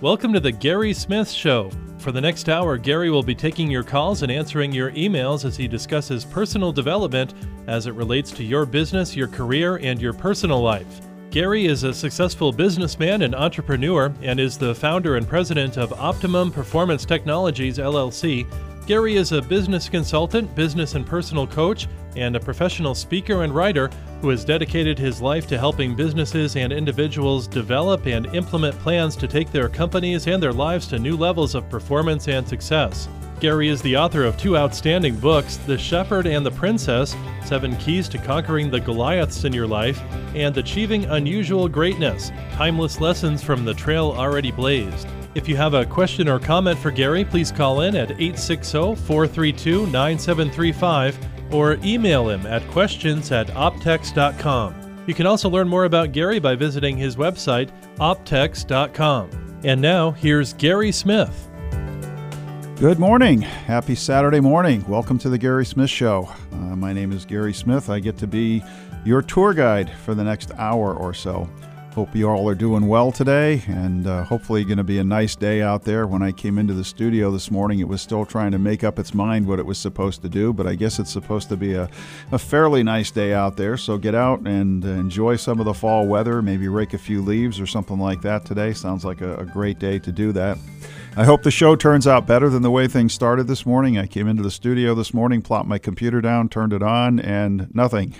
Welcome to the Gary Smith Show. For the next hour, Gary will be taking your calls and answering your emails as he discusses personal development as it relates to your business, your career, and your personal life. Gary is a successful businessman and entrepreneur and is the founder and president of Optimum Performance Technologies LLC. Gary is a business consultant, business and personal coach, and a professional speaker and writer who has dedicated his life to helping businesses and individuals develop and implement plans to take their companies and their lives to new levels of performance and success. Gary is the author of two outstanding books The Shepherd and the Princess Seven Keys to Conquering the Goliaths in Your Life, and Achieving Unusual Greatness Timeless Lessons from the Trail Already Blazed. If you have a question or comment for Gary, please call in at 860 432 9735 or email him at questions at optex.com. You can also learn more about Gary by visiting his website, optex.com. And now, here's Gary Smith. Good morning. Happy Saturday morning. Welcome to the Gary Smith Show. Uh, my name is Gary Smith. I get to be your tour guide for the next hour or so. Hope you all are doing well today, and uh, hopefully, going to be a nice day out there. When I came into the studio this morning, it was still trying to make up its mind what it was supposed to do, but I guess it's supposed to be a, a fairly nice day out there. So get out and uh, enjoy some of the fall weather, maybe rake a few leaves or something like that today. Sounds like a, a great day to do that. I hope the show turns out better than the way things started this morning. I came into the studio this morning, plopped my computer down, turned it on, and nothing.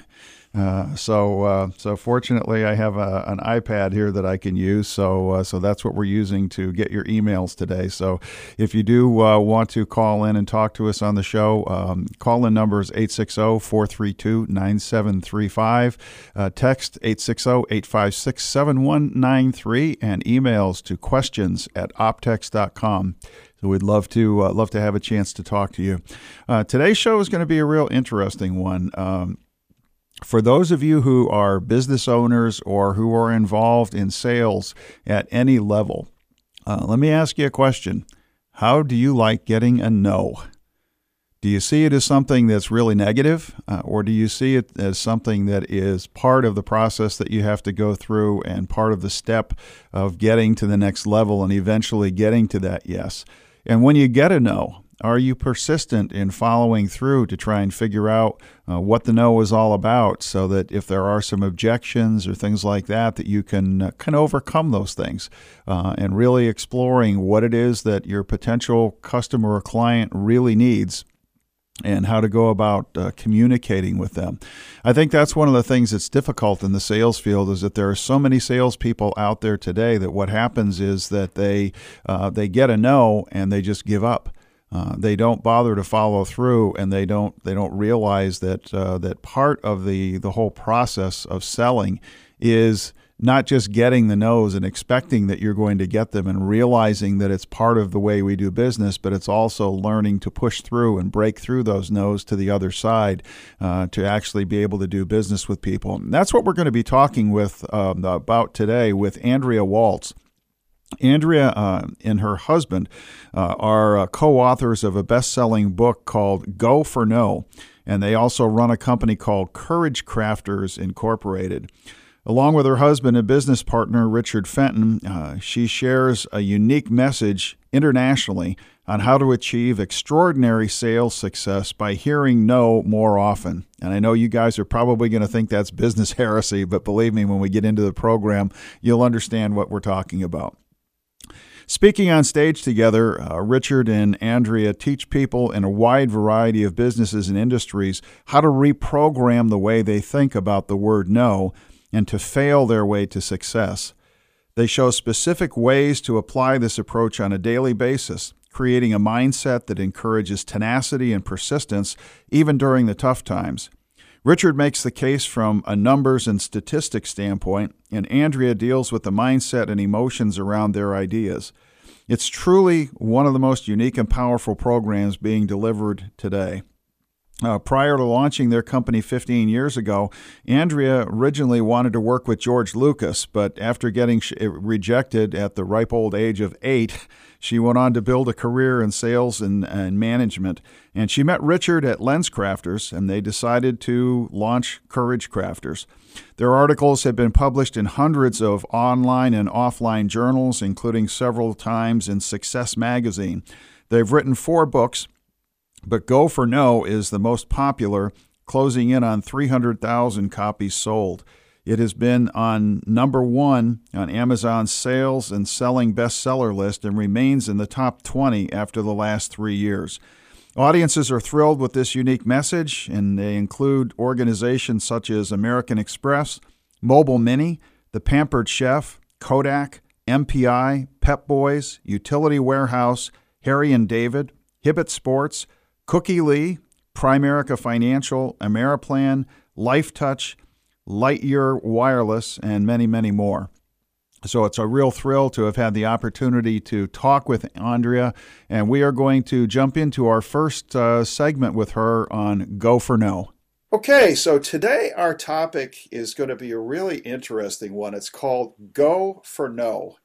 Uh, so, uh, so fortunately, I have a, an iPad here that I can use. So, uh, so that's what we're using to get your emails today. So, if you do uh, want to call in and talk to us on the show, um, call in number is 860-432-9735. Uh, text 860-856-7193 and emails to questions at optex.com. So we'd love to love to have a chance to talk to you. Today's show is going to be a real interesting one. Um, for those of you who are business owners or who are involved in sales at any level, uh, let me ask you a question. How do you like getting a no? Do you see it as something that's really negative, uh, or do you see it as something that is part of the process that you have to go through and part of the step of getting to the next level and eventually getting to that yes? And when you get a no, are you persistent in following through to try and figure out uh, what the no is all about so that if there are some objections or things like that, that you can, uh, can overcome those things uh, and really exploring what it is that your potential customer or client really needs and how to go about uh, communicating with them. I think that's one of the things that's difficult in the sales field is that there are so many salespeople out there today that what happens is that they uh, they get a no and they just give up. Uh, they don't bother to follow through, and they don't they don't realize that uh, that part of the the whole process of selling is not just getting the no's and expecting that you're going to get them and realizing that it's part of the way we do business, but it's also learning to push through and break through those no's to the other side uh, to actually be able to do business with people. And that's what we're going to be talking with um, about today with Andrea Waltz. Andrea uh, and her husband uh, are uh, co authors of a best selling book called Go for No, and they also run a company called Courage Crafters Incorporated. Along with her husband and business partner, Richard Fenton, uh, she shares a unique message internationally on how to achieve extraordinary sales success by hearing no more often. And I know you guys are probably going to think that's business heresy, but believe me, when we get into the program, you'll understand what we're talking about. Speaking on stage together, uh, Richard and Andrea teach people in a wide variety of businesses and industries how to reprogram the way they think about the word no and to fail their way to success. They show specific ways to apply this approach on a daily basis, creating a mindset that encourages tenacity and persistence even during the tough times. Richard makes the case from a numbers and statistics standpoint, and Andrea deals with the mindset and emotions around their ideas. It's truly one of the most unique and powerful programs being delivered today. Uh, prior to launching their company 15 years ago, Andrea originally wanted to work with George Lucas, but after getting sh- rejected at the ripe old age of eight, she went on to build a career in sales and, and management. And she met Richard at LensCrafters, and they decided to launch Courage Crafters. Their articles have been published in hundreds of online and offline journals, including several times in Success Magazine. They've written four books but Go for No is the most popular, closing in on 300,000 copies sold. It has been on number one on Amazon's sales and selling bestseller list and remains in the top 20 after the last three years. Audiences are thrilled with this unique message, and they include organizations such as American Express, Mobile Mini, The Pampered Chef, Kodak, MPI, Pep Boys, Utility Warehouse, Harry and David, Hibbett Sports, Cookie Lee, Primerica Financial, Ameriplan, LifeTouch, Lightyear Wireless, and many, many more. So it's a real thrill to have had the opportunity to talk with Andrea, and we are going to jump into our first uh, segment with her on Go for No. Okay, so today our topic is going to be a really interesting one. It's called Go for No.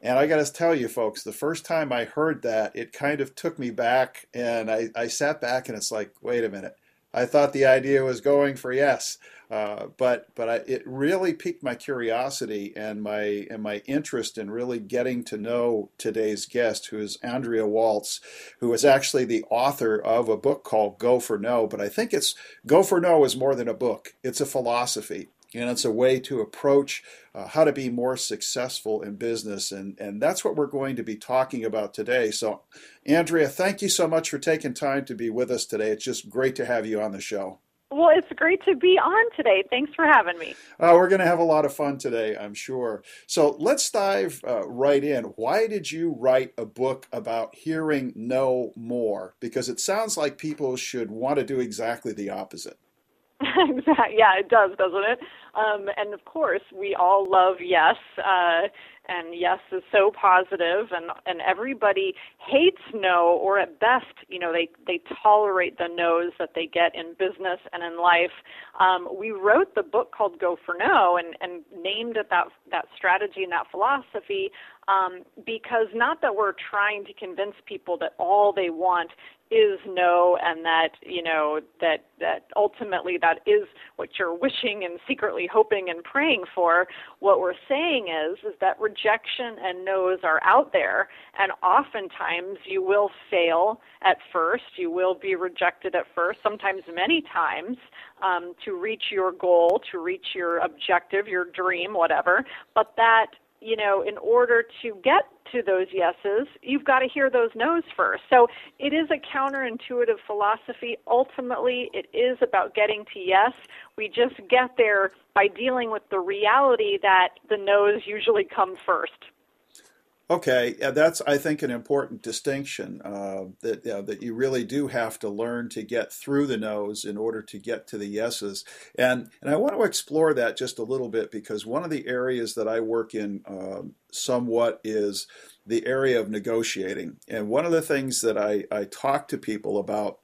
And I got to tell you, folks, the first time I heard that, it kind of took me back, and I, I sat back and it's like, wait a minute. I thought the idea was going for yes, uh, but but I, it really piqued my curiosity and my and my interest in really getting to know today's guest, who is Andrea Waltz, who is actually the author of a book called Go for No. But I think it's Go for No is more than a book; it's a philosophy and it's a way to approach uh, how to be more successful in business. And and that's what we're going to be talking about today. So andrea thank you so much for taking time to be with us today. It's just great to have you on the show well, it's great to be on today. Thanks for having me. Uh, we're going to have a lot of fun today, I'm sure. So let's dive uh, right in. Why did you write a book about hearing no more? Because it sounds like people should want to do exactly the opposite. exactly. Yeah, it does, doesn't it? Um, and of course, we all love yes, uh, and yes is so positive, and and everybody hates no, or at best, you know, they they tolerate the no's that they get in business and in life. Um, we wrote the book called Go for No, and and named it that that strategy and that philosophy um, because not that we're trying to convince people that all they want is no and that you know that that ultimately that is what you're wishing and secretly hoping and praying for. What we're saying is is that rejection and no's are out there and oftentimes you will fail at first. You will be rejected at first sometimes many times um, to reach your goal to reach your objective your dream whatever. But that you know, in order to get to those yeses, you've got to hear those no's first. So it is a counterintuitive philosophy. Ultimately, it is about getting to yes. We just get there by dealing with the reality that the no's usually come first. Okay, yeah, that's I think an important distinction uh, that that you really do have to learn to get through the no's in order to get to the yeses, and and I want to explore that just a little bit because one of the areas that I work in um, somewhat is the area of negotiating, and one of the things that I I talk to people about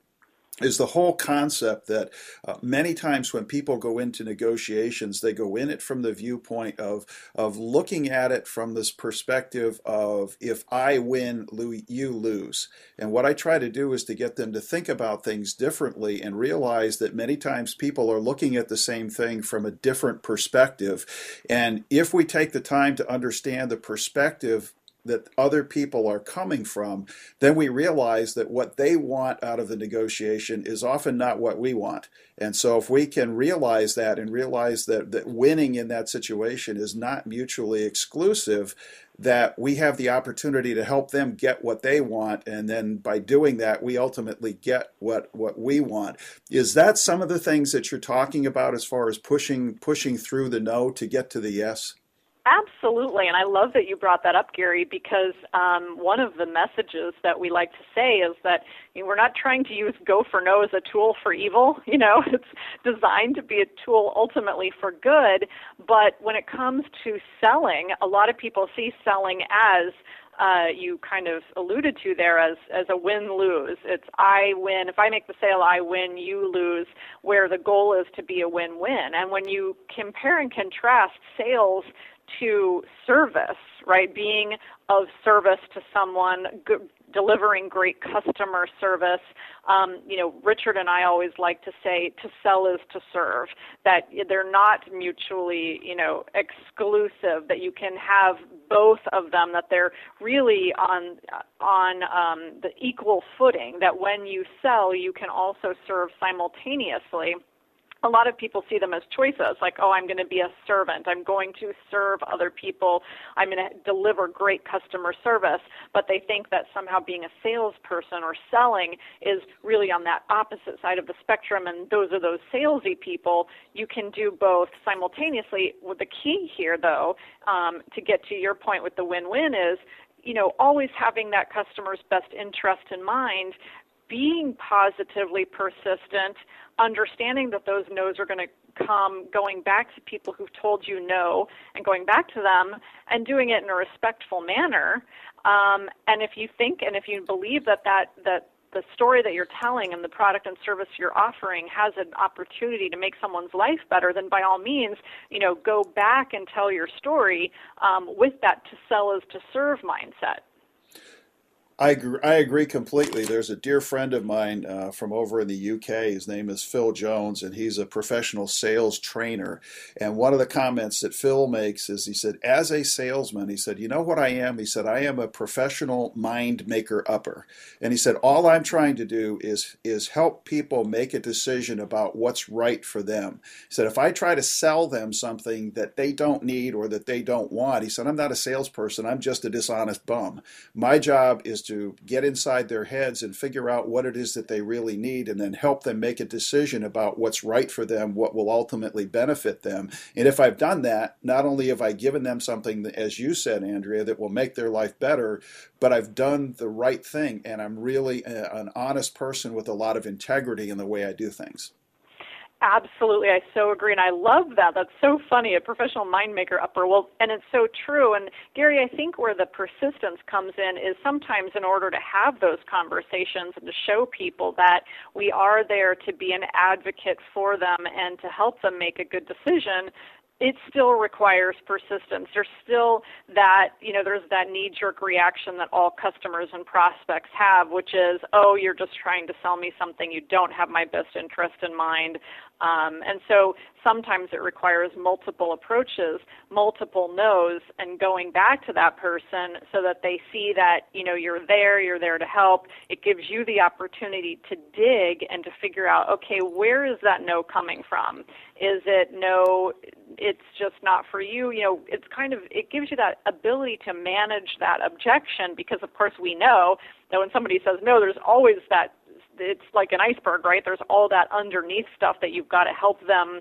is the whole concept that uh, many times when people go into negotiations, they go in it from the viewpoint of of looking at it from this perspective of if I win, you lose. And what I try to do is to get them to think about things differently and realize that many times people are looking at the same thing from a different perspective. And if we take the time to understand the perspective that other people are coming from, then we realize that what they want out of the negotiation is often not what we want. And so if we can realize that and realize that, that winning in that situation is not mutually exclusive, that we have the opportunity to help them get what they want and then by doing that we ultimately get what what we want is that some of the things that you're talking about as far as pushing pushing through the no to get to the yes Absolutely, and I love that you brought that up, Gary, because um, one of the messages that we like to say is that you know, we're not trying to use Go for No as a tool for evil. You know, it's designed to be a tool ultimately for good. But when it comes to selling, a lot of people see selling as uh, you kind of alluded to there as as a win lose. It's I win. If I make the sale, I win. You lose. Where the goal is to be a win win. And when you compare and contrast sales to service, right? Being of service to someone, g- delivering great customer service. Um, you know, Richard and I always like to say to sell is to serve, that they're not mutually, you know, exclusive, that you can have both of them, that they're really on, on um, the equal footing, that when you sell, you can also serve simultaneously a lot of people see them as choices like oh i'm going to be a servant. I'm going to serve other people. I'm going to deliver great customer service. But they think that somehow being a salesperson or selling is really on that opposite side of the spectrum and those are those salesy people. You can do both simultaneously. The key here though um, to get to your point with the win-win is you know always having that customer's best interest in mind being positively persistent, understanding that those no's are going to come, going back to people who've told you no and going back to them and doing it in a respectful manner. Um, and if you think and if you believe that, that, that the story that you're telling and the product and service you're offering has an opportunity to make someone's life better, then by all means, you know, go back and tell your story um, with that to sell is to serve mindset. I agree, I agree completely. There's a dear friend of mine uh, from over in the UK. His name is Phil Jones, and he's a professional sales trainer. And one of the comments that Phil makes is he said, as a salesman, he said, you know what I am? He said, I am a professional mind maker upper. And he said, all I'm trying to do is is help people make a decision about what's right for them. He said, if I try to sell them something that they don't need or that they don't want, he said, I'm not a salesperson. I'm just a dishonest bum. My job is to get inside their heads and figure out what it is that they really need and then help them make a decision about what's right for them, what will ultimately benefit them. And if I've done that, not only have I given them something, as you said, Andrea, that will make their life better, but I've done the right thing and I'm really a, an honest person with a lot of integrity in the way I do things. Absolutely, I so agree, and I love that. That's so funny, a professional mind maker upper. Well, and it's so true. And Gary, I think where the persistence comes in is sometimes in order to have those conversations and to show people that we are there to be an advocate for them and to help them make a good decision it still requires persistence. There's still that, you know, there's that knee jerk reaction that all customers and prospects have, which is, oh, you're just trying to sell me something. You don't have my best interest in mind. Um, and so sometimes it requires multiple approaches, multiple no's, and going back to that person so that they see that you know you're there, you're there to help. It gives you the opportunity to dig and to figure out, okay, where is that no coming from? Is it no? It's just not for you. You know, it's kind of it gives you that ability to manage that objection because of course we know that when somebody says no, there's always that it's like an iceberg, right? There's all that underneath stuff that you've got to help them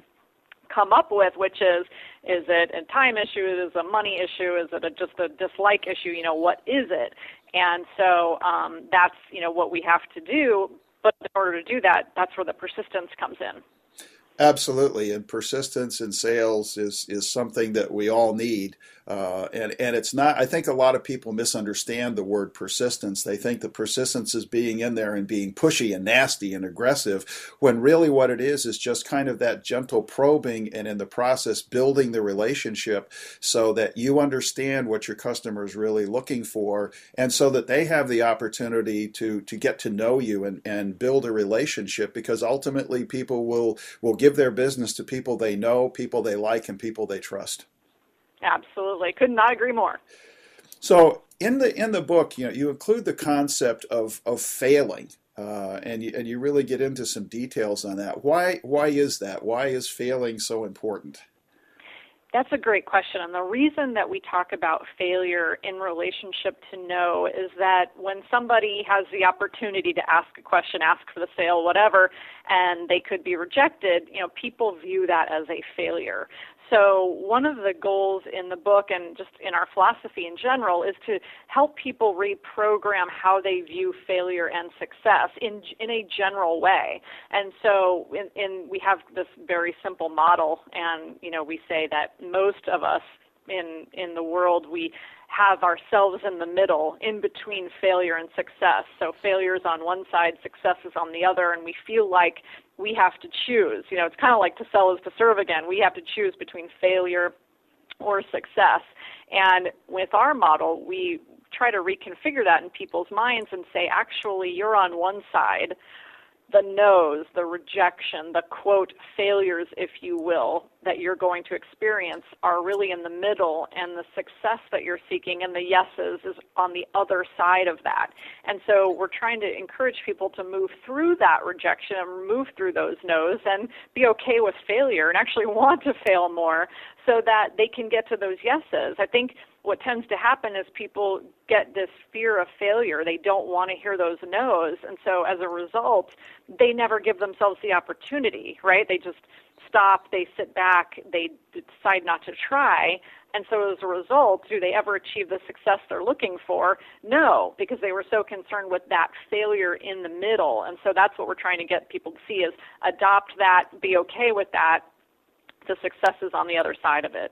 come up with, which is is it a time issue? Is it a money issue? Is it a, just a dislike issue? You know, what is it? And so um, that's you know what we have to do. But in order to do that, that's where the persistence comes in. Absolutely, and persistence in sales is is something that we all need. Uh, and and it's not. I think a lot of people misunderstand the word persistence. They think that persistence is being in there and being pushy and nasty and aggressive, when really what it is is just kind of that gentle probing and in the process building the relationship so that you understand what your customer is really looking for, and so that they have the opportunity to to get to know you and and build a relationship. Because ultimately, people will will give their business to people they know, people they like, and people they trust. Absolutely, could not agree more. So in the in the book, you know, you include the concept of of failing, uh, and you and you really get into some details on that. Why why is that? Why is failing so important? That's a great question. And the reason that we talk about failure in relationship to no is that when somebody has the opportunity to ask a question, ask for the sale, whatever, and they could be rejected, you know, people view that as a failure. So, one of the goals in the book and just in our philosophy in general is to help people reprogram how they view failure and success in in a general way. And so, in, in we have this very simple model, and you know, we say that most of us in in the world we have ourselves in the middle in between failure and success. So failure is on one side success is on the other and we feel like we have to choose. You know it's kind of like to sell is to serve again. We have to choose between failure or success. And with our model we try to reconfigure that in people's minds and say actually you're on one side. The no's, the rejection, the quote failures, if you will, that you're going to experience are really in the middle, and the success that you're seeking and the yeses is on the other side of that. And so we're trying to encourage people to move through that rejection and move through those no's and be okay with failure and actually want to fail more so that they can get to those yeses. I think what tends to happen is people get this fear of failure. They don't want to hear those no's. And so as a result, they never give themselves the opportunity, right? They just stop, they sit back, they decide not to try. And so as a result, do they ever achieve the success they're looking for? No, because they were so concerned with that failure in the middle. And so that's what we're trying to get people to see is adopt that, be okay with that. The success is on the other side of it.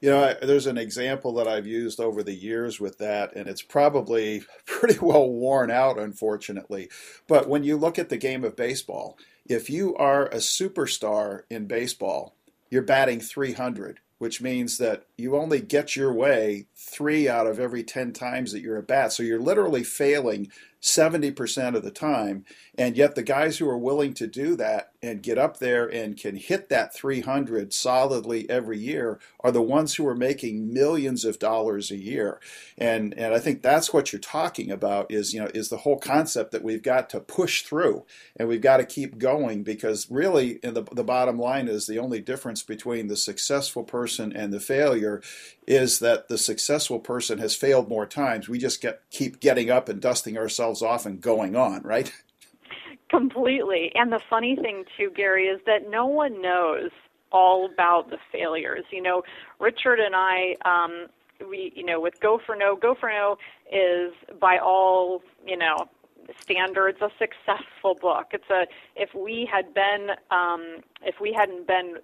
You know, there's an example that I've used over the years with that, and it's probably pretty well worn out, unfortunately. But when you look at the game of baseball, if you are a superstar in baseball, you're batting 300, which means that you only get your way three out of every 10 times that you're at bat. So you're literally failing 70% of the time. And yet, the guys who are willing to do that and get up there and can hit that 300 solidly every year are the ones who are making millions of dollars a year. And, and I think that's what you're talking about is, you know, is the whole concept that we've got to push through and we've got to keep going because really, the, the bottom line is the only difference between the successful person and the failure is that the successful person has failed more times. We just get keep getting up and dusting ourselves off and going on, right? Completely. And the funny thing too, Gary, is that no one knows all about the failures. You know, Richard and I um we you know with Go for No, Go for No is by all, you know, standards a successful book. It's a if we had been um, if we hadn't been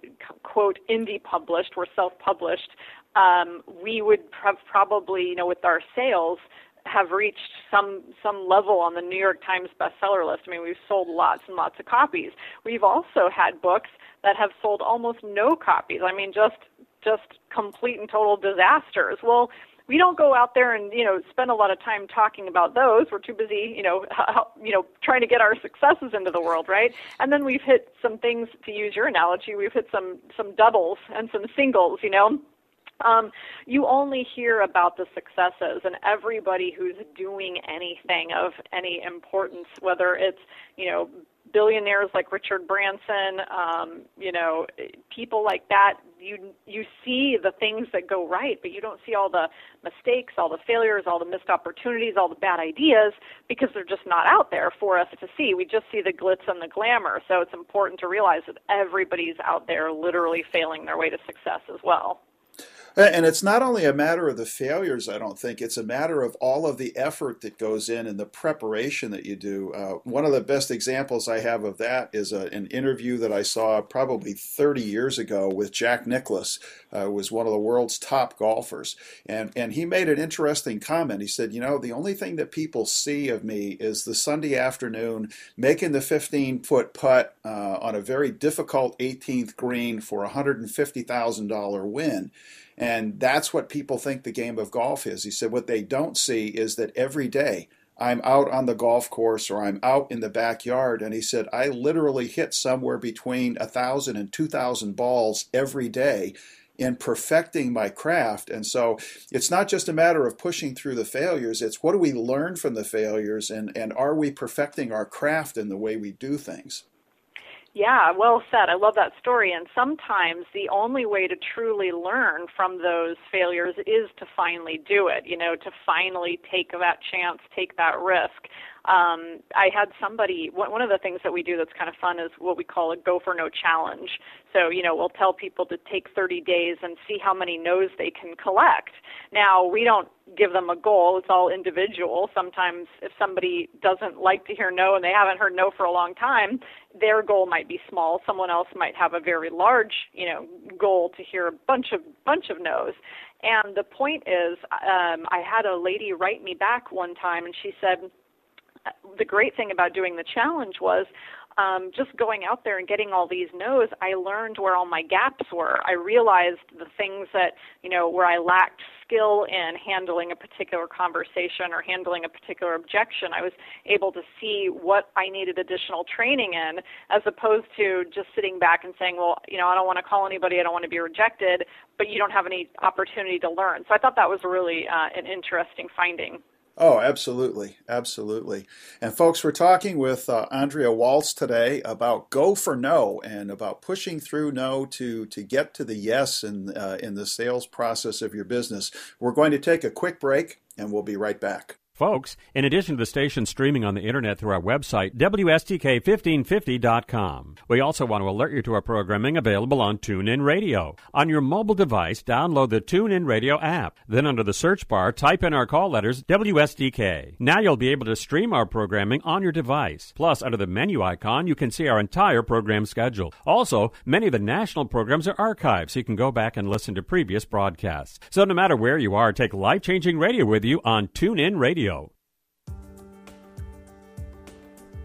quote indie published, we're self published, um, we would have probably you know with our sales have reached some some level on the New York Times bestseller list. I mean, we've sold lots and lots of copies. We've also had books that have sold almost no copies. I mean, just just complete and total disasters. Well, we don't go out there and you know spend a lot of time talking about those. We're too busy, you know, how, you know, trying to get our successes into the world, right? And then we've hit some things. To use your analogy, we've hit some some doubles and some singles, you know. Um, you only hear about the successes and everybody who's doing anything of any importance, whether it's you know billionaires like Richard Branson, um, you know, people like that, you you see the things that go right, but you don't see all the mistakes, all the failures, all the missed opportunities, all the bad ideas because they're just not out there for us to see. We just see the glitz and the glamour. So it's important to realize that everybody's out there literally failing their way to success as well. And it's not only a matter of the failures, I don't think, it's a matter of all of the effort that goes in and the preparation that you do. Uh, one of the best examples I have of that is a, an interview that I saw probably 30 years ago with Jack Nicklaus, uh, who was one of the world's top golfers. And, and he made an interesting comment. He said, You know, the only thing that people see of me is the Sunday afternoon making the 15 foot putt uh, on a very difficult 18th green for a $150,000 win. And that's what people think the game of golf is. He said, what they don't see is that every day I'm out on the golf course or I'm out in the backyard. And he said, I literally hit somewhere between a thousand and two thousand balls every day in perfecting my craft. And so it's not just a matter of pushing through the failures, it's what do we learn from the failures and, and are we perfecting our craft in the way we do things? Yeah, well said. I love that story. And sometimes the only way to truly learn from those failures is to finally do it, you know, to finally take that chance, take that risk. Um, I had somebody. One of the things that we do that's kind of fun is what we call a go for no challenge. So you know, we'll tell people to take 30 days and see how many no's they can collect. Now we don't give them a goal. It's all individual. Sometimes if somebody doesn't like to hear no and they haven't heard no for a long time, their goal might be small. Someone else might have a very large, you know, goal to hear a bunch of bunch of no's. And the point is, um, I had a lady write me back one time, and she said, the great thing about doing the challenge was um, just going out there and getting all these no's, I learned where all my gaps were. I realized the things that, you know, where I lacked skill in handling a particular conversation or handling a particular objection. I was able to see what I needed additional training in as opposed to just sitting back and saying, well, you know, I don't want to call anybody, I don't want to be rejected, but you don't have any opportunity to learn. So I thought that was really uh, an interesting finding. Oh, absolutely. Absolutely. And folks, we're talking with uh, Andrea Waltz today about go for no and about pushing through no to, to get to the yes in, uh, in the sales process of your business. We're going to take a quick break and we'll be right back. Folks, in addition to the station streaming on the internet through our website, WSTK1550.com, we also want to alert you to our programming available on TuneIn Radio. On your mobile device, download the TuneIn Radio app. Then under the search bar, type in our call letters WSTK. Now you'll be able to stream our programming on your device. Plus, under the menu icon, you can see our entire program schedule. Also, many of the national programs are archived, so you can go back and listen to previous broadcasts. So no matter where you are, take life-changing radio with you on TuneIn Radio.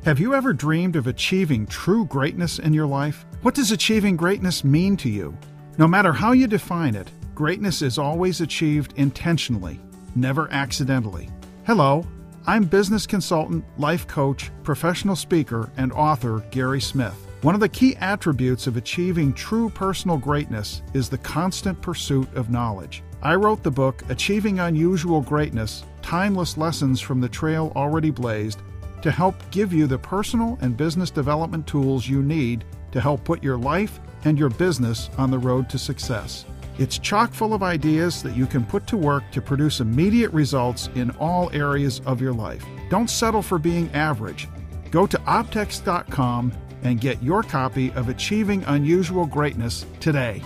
Have you ever dreamed of achieving true greatness in your life? What does achieving greatness mean to you? No matter how you define it, greatness is always achieved intentionally, never accidentally. Hello, I'm business consultant, life coach, professional speaker, and author Gary Smith. One of the key attributes of achieving true personal greatness is the constant pursuit of knowledge. I wrote the book Achieving Unusual Greatness Timeless Lessons from the Trail Already Blazed to help give you the personal and business development tools you need to help put your life and your business on the road to success. It's chock full of ideas that you can put to work to produce immediate results in all areas of your life. Don't settle for being average. Go to optex.com and get your copy of Achieving Unusual Greatness today.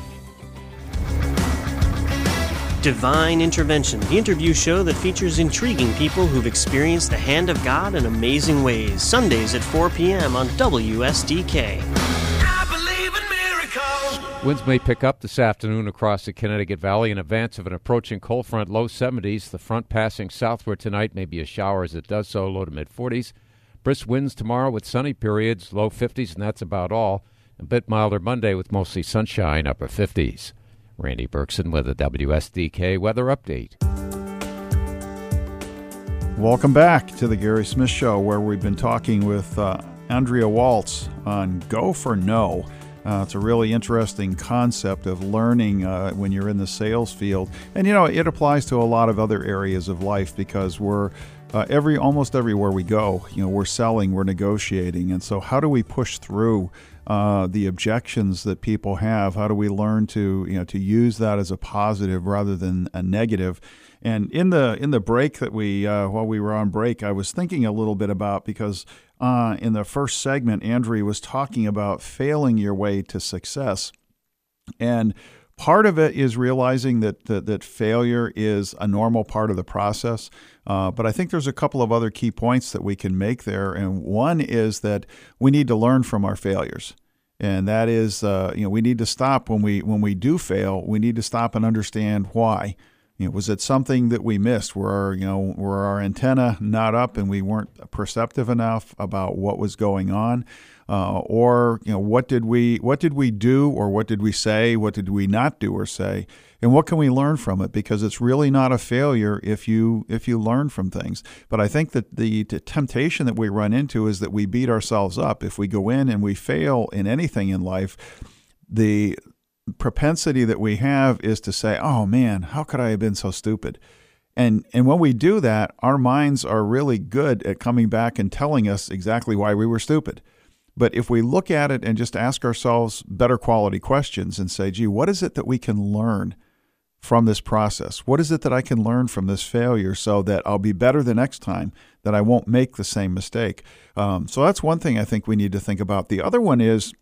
Divine Intervention, the interview show that features intriguing people who've experienced the hand of God in amazing ways. Sundays at 4 p.m. on WSTK. Winds may pick up this afternoon across the Connecticut Valley in advance of an approaching cold front, low 70s. The front passing southward tonight may be a shower as it does so, low to mid 40s. Brisk winds tomorrow with sunny periods, low 50s, and that's about all. A bit milder Monday with mostly sunshine, upper 50s. Randy Berkson with a WSTK weather update. Welcome back to the Gary Smith Show, where we've been talking with uh, Andrea Waltz on Go for No. Uh, it's a really interesting concept of learning uh, when you're in the sales field, and you know it applies to a lot of other areas of life because we're uh, every almost everywhere we go, you know, we're selling, we're negotiating, and so how do we push through uh, the objections that people have? How do we learn to you know to use that as a positive rather than a negative? And in the in the break that we uh, while we were on break, I was thinking a little bit about because uh, in the first segment, Andrea was talking about failing your way to success, and part of it is realizing that, that, that failure is a normal part of the process. Uh, but I think there's a couple of other key points that we can make there, and one is that we need to learn from our failures, and that is, uh, you know, we need to stop when we when we do fail. We need to stop and understand why. You know, was it something that we missed? Were our, you know, were our antenna not up and we weren't perceptive enough about what was going on? Uh, or you know what did we what did we do or what did we say? What did we not do or say? And what can we learn from it? Because it's really not a failure if you if you learn from things. But i think that the, the temptation that we run into is that we beat ourselves up. If we go in and we fail in anything in life the propensity that we have is to say oh man how could i have been so stupid? And and when we do that our minds are really good at coming back and telling us exactly why we were stupid but if we look at it and just ask ourselves better quality questions and say, gee, what is it that we can learn from this process? What is it that I can learn from this failure so that I'll be better the next time, that I won't make the same mistake? Um, so that's one thing I think we need to think about. The other one is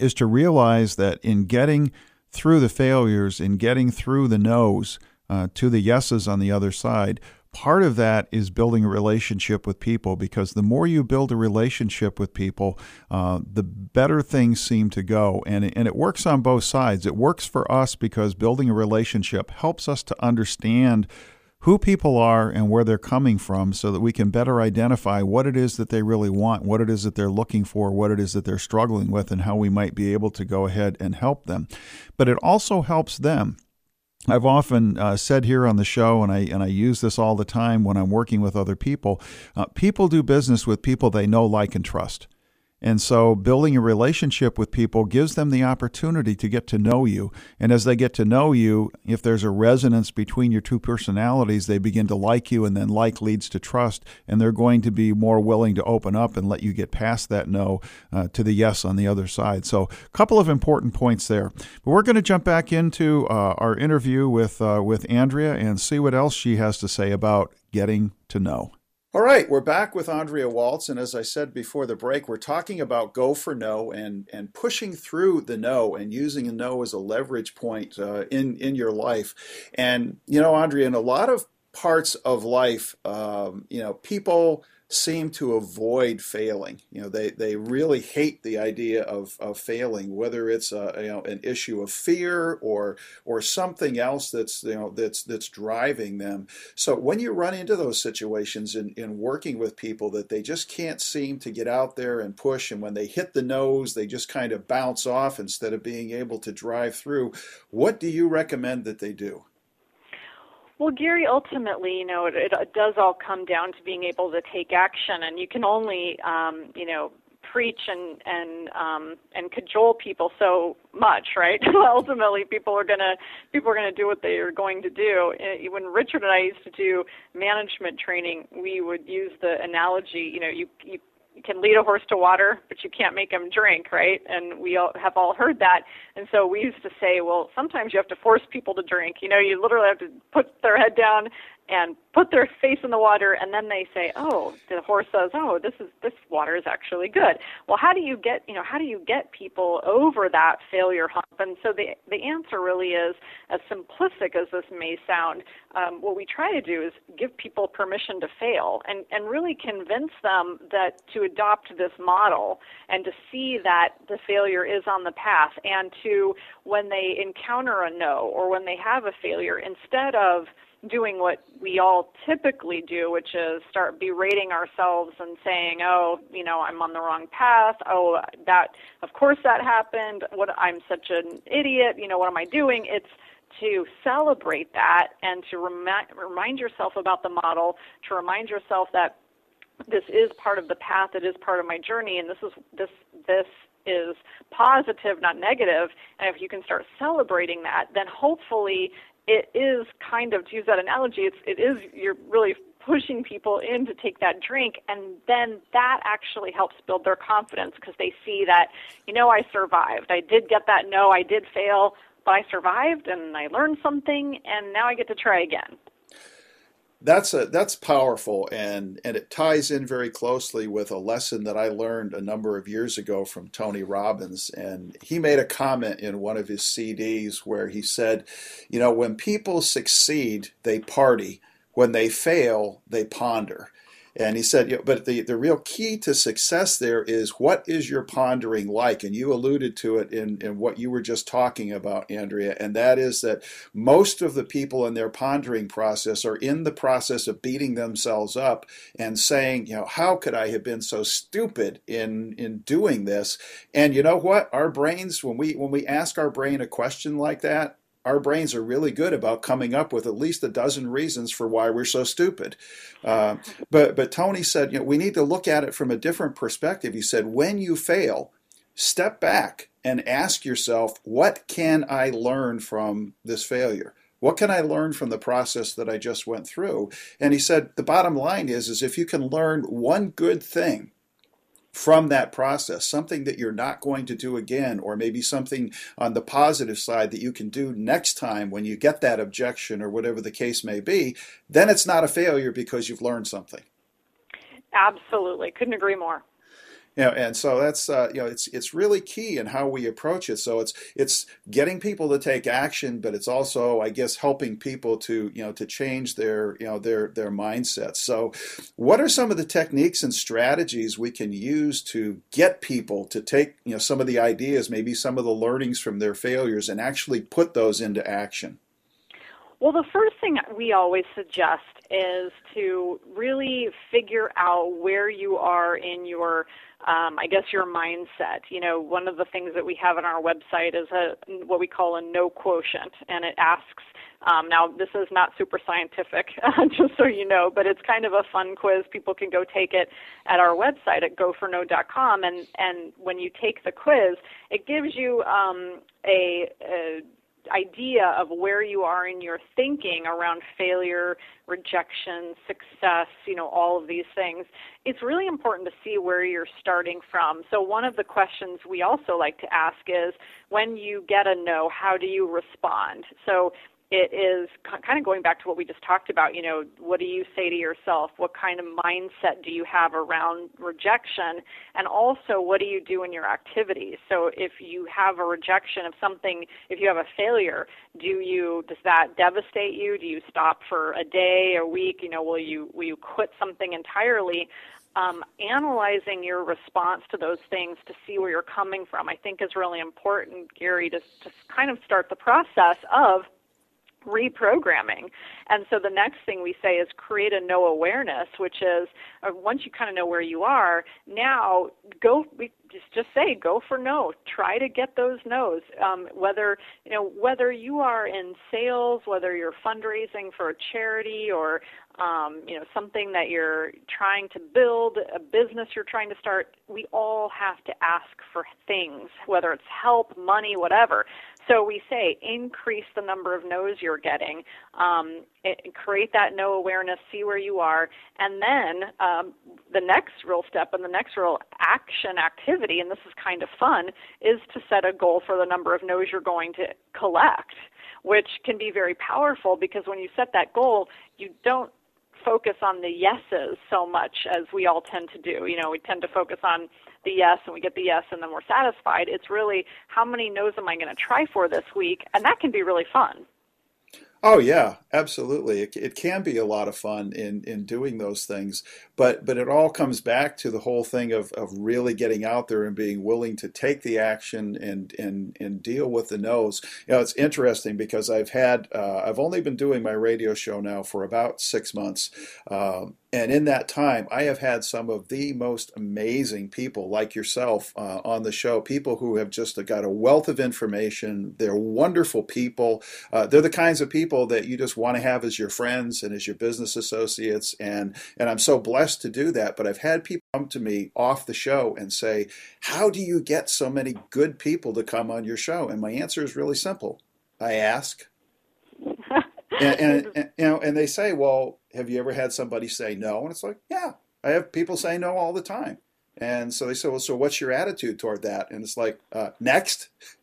is to realize that in getting through the failures, in getting through the no's uh, to the yeses on the other side, part of that is building a relationship with people because the more you build a relationship with people, uh, the better things seem to go. And and it works on both sides. It works for us because building a relationship helps us to understand who people are and where they're coming from so that we can better identify what it is that they really want, what it is that they're looking for, what it is that they're struggling with, and how we might be able to go ahead and help them. But it also helps them I've often uh, said here on the show, and I and I use this all the time when I'm working with other people. Uh, people do business with people they know, like, and trust. And so, building a relationship with people gives them the opportunity to get to no you. And as they get to know you, if there's a resonance between your two personalities, they begin to like you, and then like leads to trust. And they're going to be more willing to open up and let you get past that no uh, to the yes on the other side. So, a couple of important points there. But we're going to jump back into uh, our interview with, uh, with Andrea and see what else she has to say about getting to know. All right, we're back with Andrea Waltz, and as I said before the break, we're talking about go for no and and pushing through the no and using a no as a leverage point uh, in in your life. And you know, Andrea, in a lot of parts of life, um, you know, people seem to avoid failing. You know, they, they really hate the idea of, of failing, whether it's a, you know an issue of fear or or something else that's you know that's that's driving them. So when you run into those situations in, in working with people that they just can't seem to get out there and push, and when they hit the no's, they just kind of bounce off instead of being able to drive through, what do you recommend that they do? Well, Gary, ultimately, you know, it, it does all come down to being able to take action, and you can only, um, you know, preach and and um, and cajole people so much, right? ultimately, people are gonna people are gonna do what they are going to do. When Richard and I used to do management training, we would use the analogy, you know, you you can lead a horse to water, but you can't make him drink, right? And we all have all heard that. And so we used to say, well, sometimes you have to force people to drink. You know, you literally have to put their head down and put their face in the water and then they say oh the horse says oh this is this water is actually good. Well how do you get you know how do you get people over that failure hump? And so the the answer really is as simplistic as this may sound um, what we try to do is give people permission to fail and and really convince them that to adopt this model and to see that the failure is on the path and to when they encounter a no or when they have a failure instead of doing what we all typically do, which is start berating ourselves and saying, "Oh, you know, I'm on the wrong path. Oh, that of course that happened. What I'm such an idiot. You know, what am I doing?" It's to celebrate that and to remind remind yourself about the model, to remind yourself that this is part of the path, it is part of my journey, and this is this this is positive, not negative. And if you can start celebrating that, then hopefully it is kind of to use that analogy it's it is you're really pushing people in to take that drink and then that actually helps build their confidence because they see that you know I survived. I did get that no I did fail but I survived and I learned something and now I get to try again that's a that's powerful and and it ties in very closely with a lesson that I learned a number of years ago from Tony Robbins and he made a comment in one of his CDs where he said you know when people succeed they party. When they fail they ponder and he said, you know, but the, the real key to success there is what is your pondering like? And you alluded to it in, in what you were just talking about, Andrea, and that is that most of the people in their pondering process are in the process of beating themselves up and saying, you know, how could I have been so stupid in in doing this? And you know what? Our brains, when we when we ask our brain a question like that, our brains are really good about coming up with at least a dozen reasons for why we're so stupid. Uh, but but Tony said, you know, we need to look at it from a different perspective. He said, when you fail, step back and ask yourself, what can I learn from this failure? What can I learn from the process that I just went through? And he said, the bottom line is, is if you can learn one good thing from that process, something that you're not going to do again, or maybe something on the positive side that you can do next time when you get that objection or whatever the case may be, then it's not a failure because you've learned something. Absolutely. Couldn't agree more. You know, and so that's uh, you know it's it's really key in how we approach it. So it's it's getting people to take action, but it's also I guess helping people to you know to change their you know their their mindsets. So, what are some of the techniques and strategies we can use to get people to take you know some of the ideas, maybe some of the learnings from their failures, and actually put those into action? Well, the first thing we always suggest is to really figure out where you are in your um, I guess your mindset. You know, one of the things that we have on our website is a what we call a no quotient, and it asks. Um, now, this is not super scientific, just so you know, but it's kind of a fun quiz. People can go take it at our website at goforno.com, and and when you take the quiz, it gives you um, a, a idea of where you are in your thinking around failure, rejection, success, you know, all of these things, it's really important to see where you're starting from. So, one of the questions we also like to ask is when you get a no, how do you respond? So, it is kind of going back to what we just talked about. You know, what do you say to yourself? What kind of mindset do you have around rejection? And also, what do you do in your activities? So, if you have a rejection of something, if you have a failure, do you does that devastate you? Do you stop for a day, a week? You know, will you will you quit something entirely? Um, analyzing your response to those things to see where you're coming from, I think, is really important, Gary, to, to kind of start the process of reprogramming. And so the next thing we say is create a no awareness, which is uh, once you kind of know where you are, now go we just just say go for no. Try to get those no's. Um, whether you know whether you are in sales, whether you're fundraising for a charity or um, you know something that you're trying to build, a business you're trying to start. We all have to ask for things, whether it's help, money, whatever. So we say increase the number of no's you're getting, um, it, create that no awareness, see where you are, and then um, the next real step and the next real action activity, and this is kind of fun, is to set a goal for the number of no's you're going to collect, which can be very powerful because when you set that goal, you don't focus on the yeses so much as we all tend to do. You know, we tend to focus on the yes and we get the yes and then we're satisfied. It's really how many no's am I going to try for this week? And that can be really fun. Oh yeah, absolutely. It, it can be a lot of fun in, in doing those things, but but it all comes back to the whole thing of, of really getting out there and being willing to take the action and and and deal with the no's. You know, it's interesting because I've had uh, I've only been doing my radio show now for about six months. Um, and in that time, I have had some of the most amazing people like yourself uh, on the show, people who have just got a wealth of information. They're wonderful people. Uh, they're the kinds of people that you just want to have as your friends and as your business associates. And, and I'm so blessed to do that. But I've had people come to me off the show and say, How do you get so many good people to come on your show? And my answer is really simple I ask. and, and, and, you know, and they say, "Well, have you ever had somebody say no?" And it's like, "Yeah, I have people say no all the time." And so they say, "Well, so what's your attitude toward that?" And it's like, uh, "Next."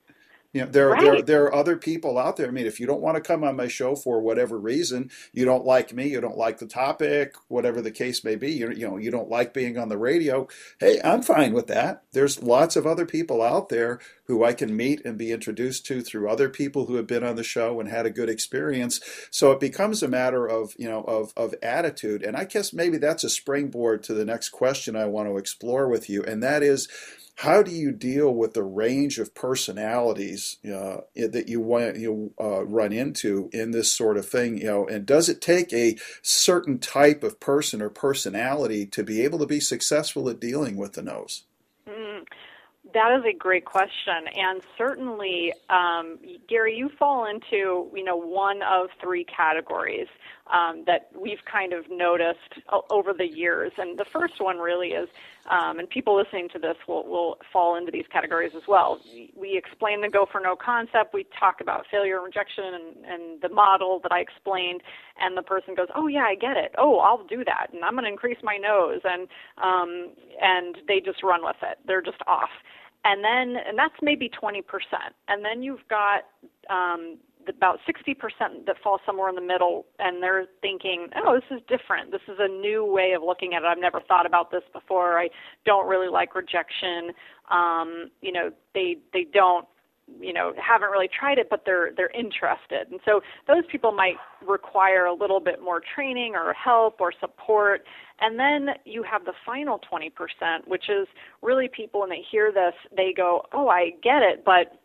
You know, there, right. there, there are other people out there. I mean, if you don't want to come on my show for whatever reason, you don't like me, you don't like the topic, whatever the case may be, you, you know, you don't like being on the radio. Hey, I'm fine with that. There's lots of other people out there who I can meet and be introduced to through other people who have been on the show and had a good experience. So it becomes a matter of, you know, of, of attitude. And I guess maybe that's a springboard to the next question I want to explore with you. And that is, how do you deal with the range of personalities uh, that you want you uh, run into in this sort of thing? You know, and does it take a certain type of person or personality to be able to be successful at dealing with the no's? Mm, that is a great question, and certainly, um, Gary, you fall into you know one of three categories um, that we've kind of noticed over the years. And the first one really is um, and people listening to this will, will fall into these categories as well. We explain the go for no concept. We talk about failure and rejection and, and the model that I explained, and the person goes, "Oh yeah, I get it. Oh, I'll do that, and I'm going to increase my no's," and um, and they just run with it. They're just off and then and that's maybe 20% and then you've got um, about 60% that fall somewhere in the middle and they're thinking, oh, this is different. This is a new way of looking at it. I've never thought about this before. I don't really like rejection. Um, you know, they they don't you know haven't really tried it but they're they're interested and so those people might require a little bit more training or help or support and then you have the final 20% which is really people when they hear this they go oh I get it but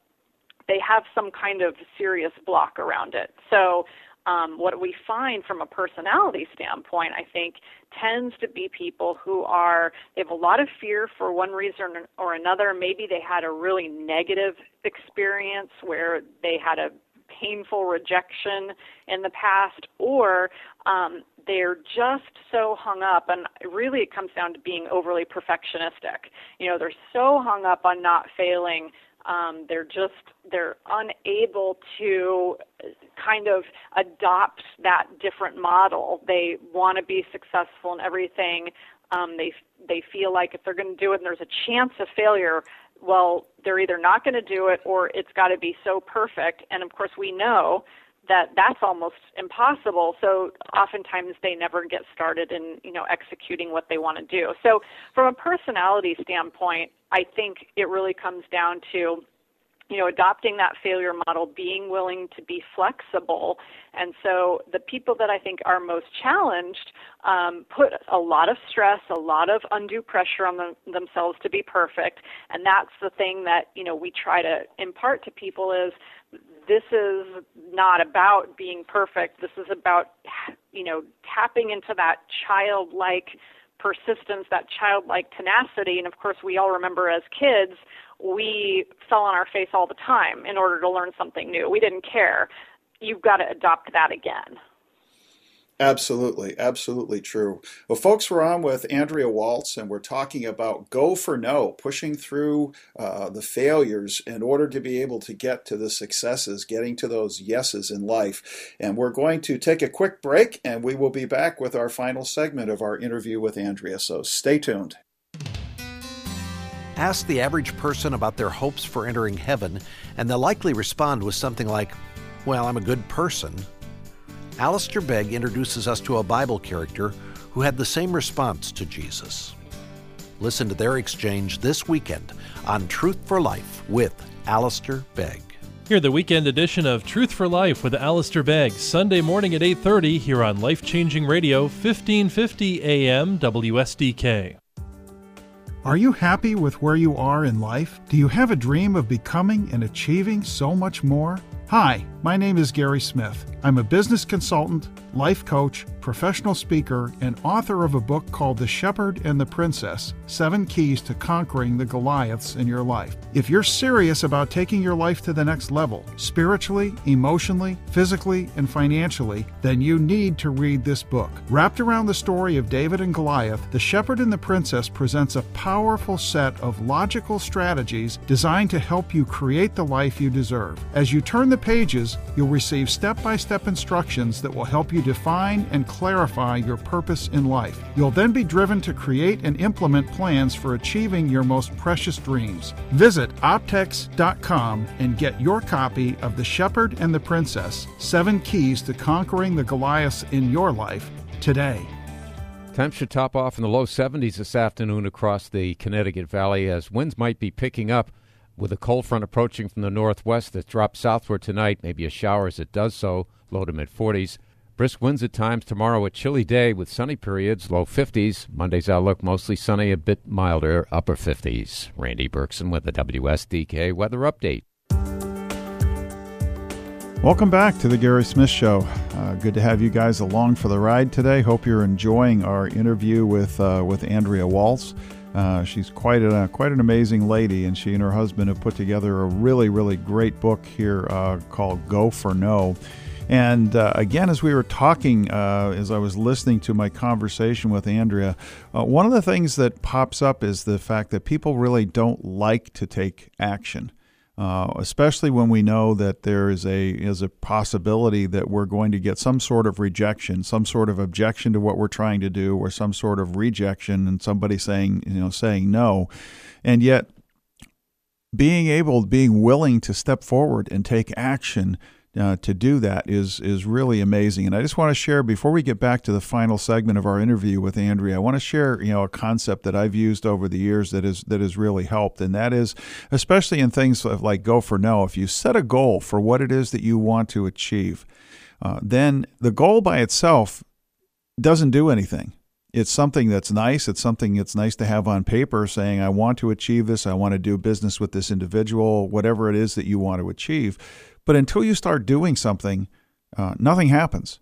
they have some kind of serious block around it. So um, what we find from a personality standpoint, I think, tends to be people who are, they have a lot of fear for one reason or another. Maybe they had a really negative experience where they had a painful rejection in the past, or um, they're just so hung up, and really it comes down to being overly perfectionistic. You know, they're so hung up on not failing um, they're just they're unable to kind of adopt that different model. They want to be successful in everything. Um, they they feel like if they're going to do it and there's a chance of failure, well, they're either not going to do it or it's got to be so perfect. And of course, we know that that's almost impossible. So oftentimes they never get started in you know executing what they want to do. So from a personality standpoint, I think it really comes down to you know, adopting that failure model, being willing to be flexible. And so the people that I think are most challenged um, put a lot of stress, a lot of undue pressure on them, themselves to be perfect. And that's the thing that, you know, we try to impart to people is this is not about being perfect. This is about, you know, tapping into that childlike persistence, that childlike tenacity. And of course, we all remember as kids, we fell on our face all the time in order to learn something new. We didn't care. You've got to adopt that again. Absolutely, absolutely true. Well, folks, we're on with Andrea Waltz, and we're talking about go for no, pushing through uh, the failures in order to be able to get to the successes, getting to those yeses in life. And we're going to take a quick break, and we will be back with our final segment of our interview with Andrea. So stay tuned. Ask the average person about their hopes for entering heaven, and they'll likely respond with something like, Well, I'm a good person Alistair Begg introduces us to a Bible character who had the same response to Jesus. Listen to their exchange this weekend on Truth for Life with Alistair Begg. Here, the weekend edition of Truth for Life with Alistair Begg, Sunday morning at 8:30 here on Life Changing Radio, 1550 AM WSTK. Are you happy with where you are in life? Do you have a dream of becoming and achieving so much more? Hi, my name is Gary Smith. I'm a business consultant, life coach, professional speaker, and author of a book called The Shepherd and the Princess Seven Keys to Conquering the Goliaths in Your Life. If you're serious about taking your life to the next level, spiritually, emotionally, physically, and financially, then you need to read this book. Wrapped around the story of David and Goliath, The Shepherd and the Princess presents a powerful set of logical strategies designed to help you create the life you deserve. As you turn the pages, you'll receive step by step instructions that will help you define and clarify your purpose in life. You'll then be driven to create and implement plans for achieving your most precious dreams. Visit optex.com and get your copy of The Shepherd and the Princess Seven Keys to Conquering the Goliaths in Your Life today. Temps should top off in the low 70s this afternoon across the Connecticut Valley as winds might be picking up with a cold front approaching from the northwest that drops southward tonight. Maybe a shower as it does so, low to mid 40s. Brisk winds at times tomorrow, a chilly day with sunny periods, low 50s. Monday's outlook mostly sunny, a bit milder, upper 50s. Randy Berkson with the WSTK weather update. Welcome back to the Gary Smith Show. Uh, good to have you guys along for the ride today. Hope you're enjoying our interview with uh, with Andrea Waltz. Uh, she's quite a quite an amazing lady, and she and her husband have put together a really really great book here uh, called Go for No. And uh, again, as we were talking, uh, as I was listening to my conversation with Andrea, uh, one of the things that pops up is the fact that people really don't like to take action. Uh, especially when we know that there is a is a possibility that we're going to get some sort of rejection, some sort of objection to what we're trying to do, or some sort of rejection, and somebody saying you know saying no, and yet being able, being willing to step forward and take action uh, to do that is is really amazing. And I just want to share before we get back to the final segment of our interview with Andrea, I want to share you know a concept that I've used over the years that is that has really helped, and that is especially in things like Go for No. If you set a goal for what it is that you want to achieve, uh, then the goal by itself doesn't do anything it's something that's nice. It's something that's nice to have on paper saying, I want to achieve this. I want to do business with this individual, whatever it is that you want to achieve. But until you start doing something, uh, nothing happens.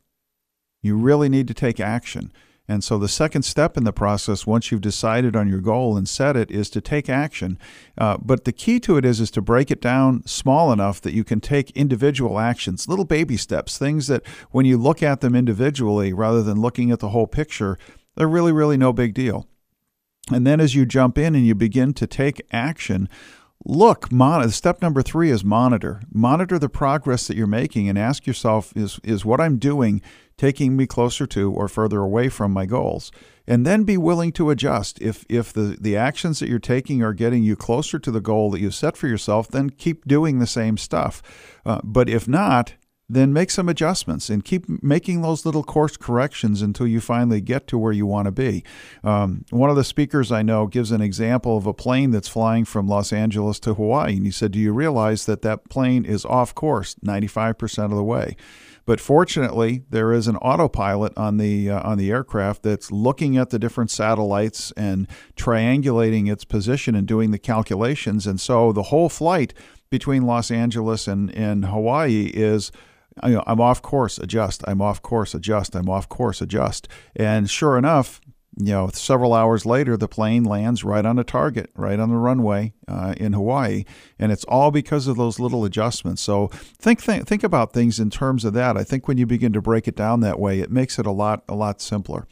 You really need to take action. And so the second step in the process, once you've decided on your goal and set it, is to take action. Uh, but the key to it is is to break it down small enough that you can take individual actions, little baby steps, things that when you look at them individually rather than looking at the whole picture, they're really, really no big deal. And then as you jump in and you begin to take action, look, mon- step number three is monitor. Monitor the progress that you're making and ask yourself is, is what I'm doing taking me closer to or further away from my goals? And then be willing to adjust. If, if the, the actions that you're taking are getting you closer to the goal that you set for yourself, then keep doing the same stuff. Uh, but if not, then make some adjustments and keep making those little course corrections until you finally get to where you want to be. Um, one of the speakers I know gives an example of a plane that's flying from Los Angeles to Hawaii. And he said, Do you realize that that plane is off course 95% of the way? But fortunately, there is an autopilot on the uh, on the aircraft that's looking at the different satellites and triangulating its position and doing the calculations. And so the whole flight between Los Angeles and, and Hawaii is you know, I'm off course, adjust. I'm off course, adjust. I'm off course, adjust. And sure enough, you know, several hours later, the plane lands right on a target, right on the runway uh, in Hawaii, and it's all because of those little adjustments. So think, think think about things in terms of that. I think when you begin to break it down that way, it makes it a lot a lot simpler.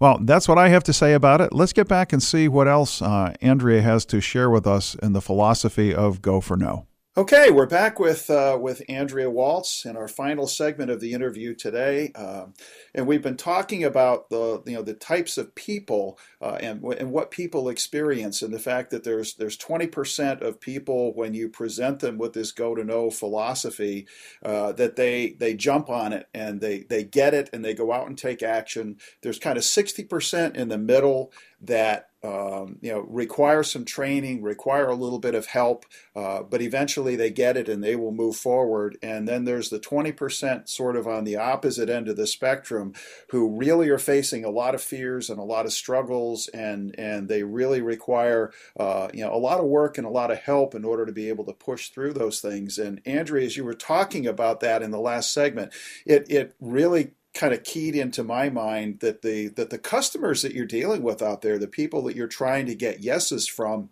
Well, that's what I have to say about it. Let's get back and see what else uh, Andrea has to share with us in the philosophy of Go for No. Okay, we're back with uh, with Andrea Waltz in our final segment of the interview today, um, and we've been talking about the you know the types of people uh, and and what people experience, and the fact that there's there's 20 percent of people when you present them with this go to no philosophy uh, that they they jump on it and they they get it and they go out and take action. There's kind of 60 percent in the middle that um, you know require some training, require a little bit of help, uh, but eventually they get it and they will move forward. And then there's the 20% sort of on the opposite end of the spectrum who really are facing a lot of fears and a lot of struggles, and and they really require uh, you know a lot of work and a lot of help in order to be able to push through those things. And Andrea, as you were talking about that in the last segment, it it really kind of keyed into my mind that the that the customers that you're dealing with out there, the people that you're trying to get yeses from,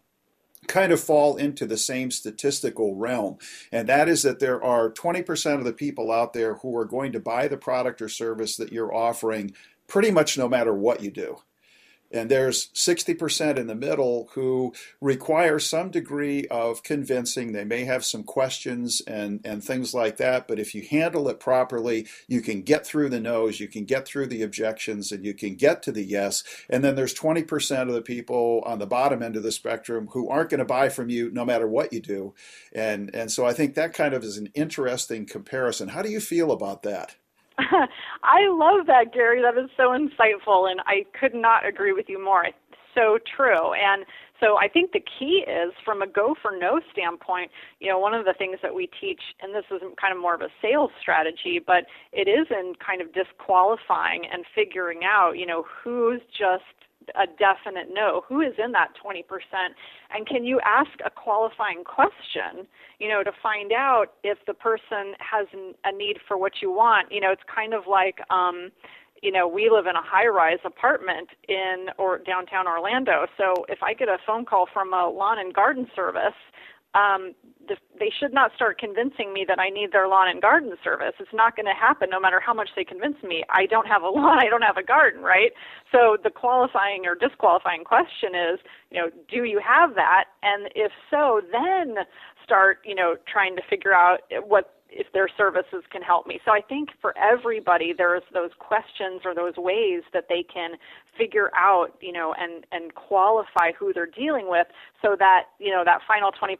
kind of fall into the same statistical realm. And that is that there are 20% of the people out there who are going to buy the product or service that you're offering pretty much no matter what you do. And there's 60% in the middle who require some degree of convincing. They may have some questions and, and things like that, but if you handle it properly, you can get through the no's, you can get through the objections, and you can get to the yes. And then there's 20% of the people on the bottom end of the spectrum who aren't going to buy from you no matter what you do. And, and so I think that kind of is an interesting comparison. How do you feel about that? I love that, Gary. That is so insightful, and I could not agree with you more. It's so true. And so I think the key is from a go for no standpoint, you know, one of the things that we teach, and this is kind of more of a sales strategy, but it is in kind of disqualifying and figuring out, you know, who's just a definite no? Who is in that 20%? And can you ask a qualifying question, you know, to find out if the person has a need for what you want? You know, it's kind of like, um, you know, we live in a high rise apartment in or downtown Orlando. So if I get a phone call from a lawn and garden service, um, the, they should not start convincing me that I need their lawn and garden service. It's not going to happen no matter how much they convince me. I don't have a lawn, I don't have a garden, right? So the qualifying or disqualifying question is, you know, do you have that? And if so, then start, you know, trying to figure out what if their services can help me. So I think for everybody there's those questions or those ways that they can figure out, you know, and and qualify who they're dealing with so that, you know, that final 20%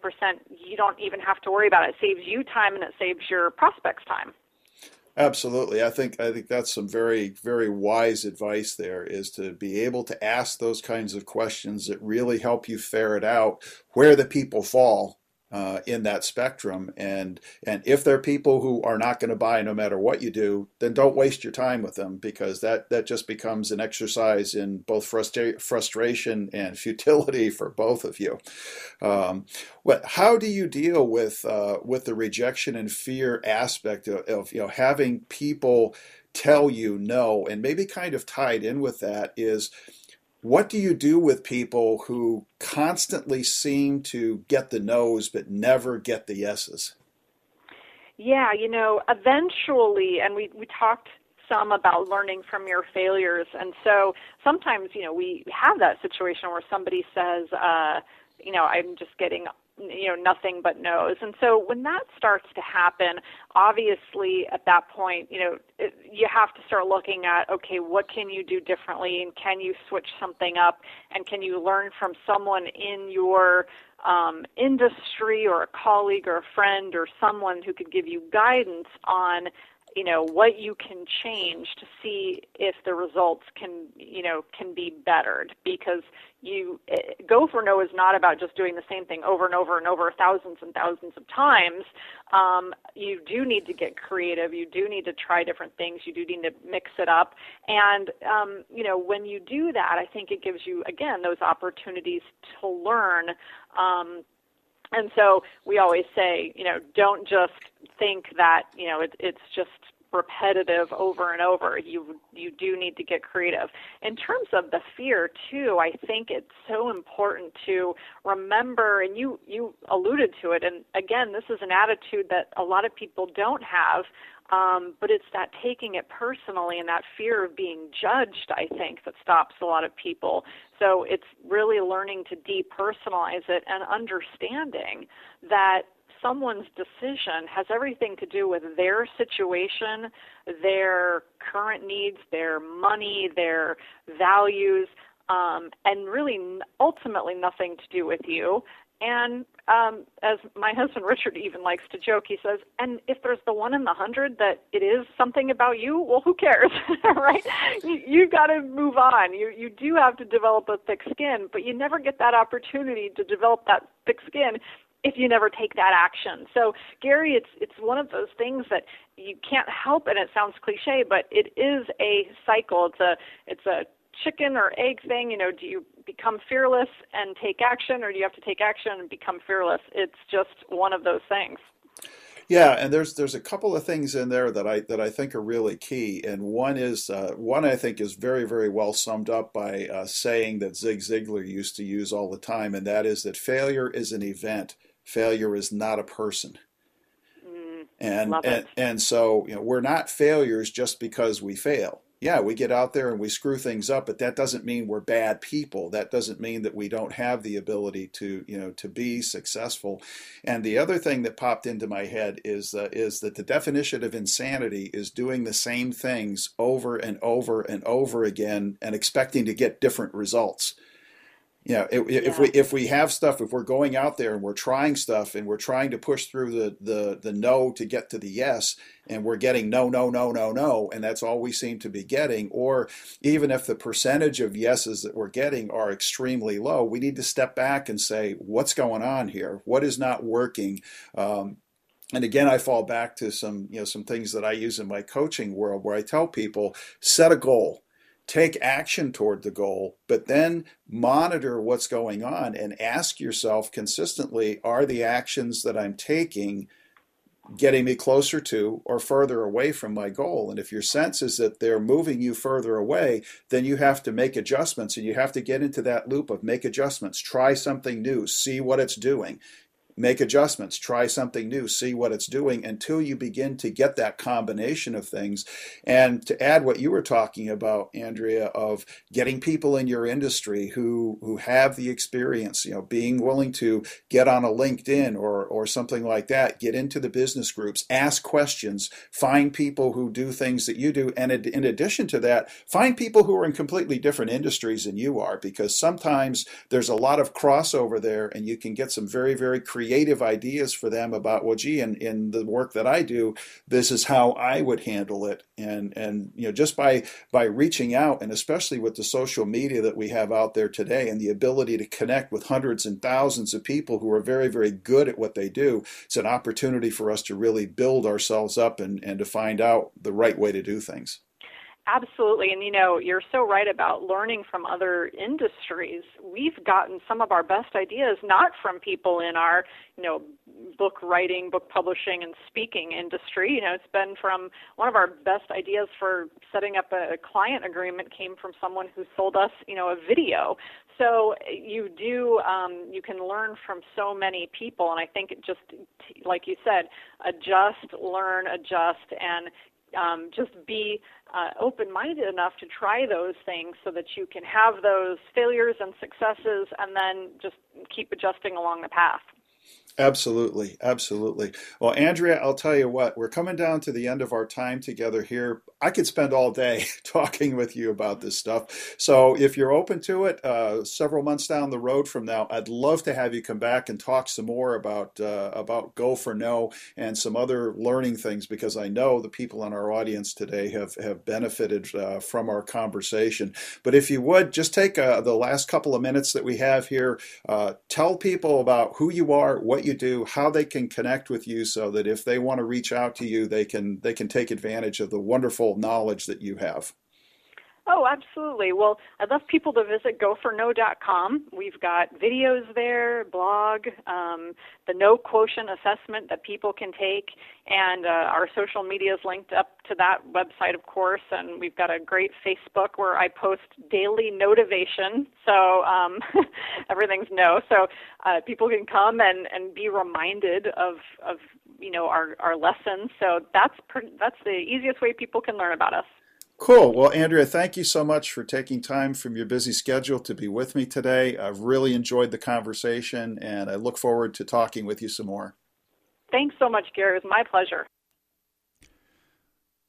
you don't even have to worry about it. It saves you time and it saves your prospects time. Absolutely. I think I think that's some very very wise advice there is to be able to ask those kinds of questions that really help you ferret out where the people fall uh, in that spectrum. And and if they're people who are not going to buy no matter what you do, then don't waste your time with them because that that just becomes an exercise in both frustra- frustration and futility for both of you. Um, how do you deal with uh, with the rejection and fear aspect of, of you know having people tell you no and maybe kind of tied in with that is what do you do with people who constantly seem to get the no's but never get the yeses? Yeah, you know, eventually, and we, we talked some about learning from your failures. And so sometimes, you know, we have that situation where somebody says, uh, you know, I'm just getting you know nothing but no's. And so when that starts to happen obviously at that point you know it, you have to start looking at okay what can you do differently? And can you switch something up? And can you learn from someone in your um, industry or a colleague or a friend or someone who could give you guidance on you know what you can change to see if the results can you know can be bettered. Because you eh, go for no is not about just doing the same thing over and over and over thousands and thousands of times. Um, you do need to get creative. You do need to try different things. You do need to mix it up. And um, you know when you do that i think it gives you again those opportunities to learn um, and so we always say, you know, don't just think that, you know, it, it's just repetitive over and over. You you do need to get creative. In terms of the fear too, I think it's so important to remember and you you alluded to it and again, this is an attitude that a lot of people don't have um, but it's that taking it personally and that fear of being judged, I think, that stops a lot of people. So it's really learning to depersonalize it and understanding that someone's decision has everything to do with their situation, their current needs, their money, their values, um, and really ultimately nothing to do with you. And um, as my husband Richard even likes to joke, he says, "And if there's the one in the hundred that it is something about you, well, who cares, right? You, you've got to move on. You you do have to develop a thick skin, but you never get that opportunity to develop that thick skin if you never take that action. So Gary, it's it's one of those things that you can't help, and it sounds cliche, but it is a cycle. It's a it's a chicken or egg thing. You know, do you become fearless and take action, or do you have to take action and become fearless? It's just one of those things. Yeah, and there's there's a couple of things in there that I that I think are really key, and one is uh, one I think is very very well summed up by a saying that Zig Ziglar used to use all the time, and that is that failure is an event, failure is not a person. Mm, and and, and so you know we're not failures just because we fail yeah, we get out there and we screw things up, but that doesn't mean we're bad people. That doesn't mean that we don't have the ability to, you know, to be successful. And the other thing that popped into my head is uh, is that the definition of insanity is doing the same things over and over and over again and expecting to get different results you know, if, yeah. if we if we have stuff, if we're going out there and we're trying stuff and we're trying to push through the the the no to get to the yes, and we're getting no no no no no, and that's all we seem to be getting, or even if the percentage of yeses that we're getting are extremely low, we need to step back and say, what's going on here? What is not working? Um, and again i fall back to some you know some things that i use in my coaching world where i tell people set a goal take action toward the goal, but then monitor what's going on and ask yourself consistently are the actions that I'm taking getting me closer to or further away from my goal? And if your sense is that they're moving you further away, then you have to make adjustments and you have to get into that loop of make adjustments, try something new, see what it's doing. Make adjustments, try something new, see what it's doing until you begin to get that combination of things. And to add what you were talking about, Andrea, of getting people in your industry who who have the experience, you know, being willing to get on a LinkedIn or or something like that, get into the business groups, ask questions, find people who do things that you do, and in addition to that, find people who are in completely different industries than you are, because sometimes there's a lot of crossover there, and you can get some very very creative ideas for them about well, gee, in in the work that I do, this is how I would handle it, and and you know just by by reaching out, and especially with the social media that we have out there today, and the ability to connect with hundreds and thousands of people who are very very good at what they do, it's an opportunity for us to really build ourselves up and and to find out the right way to do things. Absolutely. And you know, you're so right about learning from other industries. We've gotten some of our best ideas not from people in our, you know, book writing, book publishing, and speaking industry. You know, it's been from one of our best ideas for setting up a client agreement came from someone who sold us, you know, a video. So you do, um, you can learn from so many people, and I think it just, like you said, adjust, learn, adjust, and um, just be uh, open minded enough to try those things so that you can have those failures and successes and then just keep adjusting along the path. Absolutely, absolutely. Well, Andrea, I'll tell you what, we're coming down to the end of our time together here. I could spend all day talking with you about this stuff. So, if you're open to it, uh, several months down the road from now, I'd love to have you come back and talk some more about uh, about Go for No and some other learning things because I know the people in our audience today have have benefited uh, from our conversation. But if you would just take uh, the last couple of minutes that we have here, uh, tell people about who you are, what you do, how they can connect with you so that if they want to reach out to you, they can they can take advantage of the wonderful knowledge that you have. Oh, absolutely. Well, I'd love people to visit goforno.com. We've got videos there, blog, um, the no quotient assessment that people can take, and uh, our social media is linked up to that website, of course. And we've got a great Facebook where I post daily motivation, so um, everything's no. So uh, people can come and, and be reminded of of you know our our lessons. So that's that's the easiest way people can learn about us. Cool. Well, Andrea, thank you so much for taking time from your busy schedule to be with me today. I've really enjoyed the conversation and I look forward to talking with you some more. Thanks so much, Gary. It was my pleasure.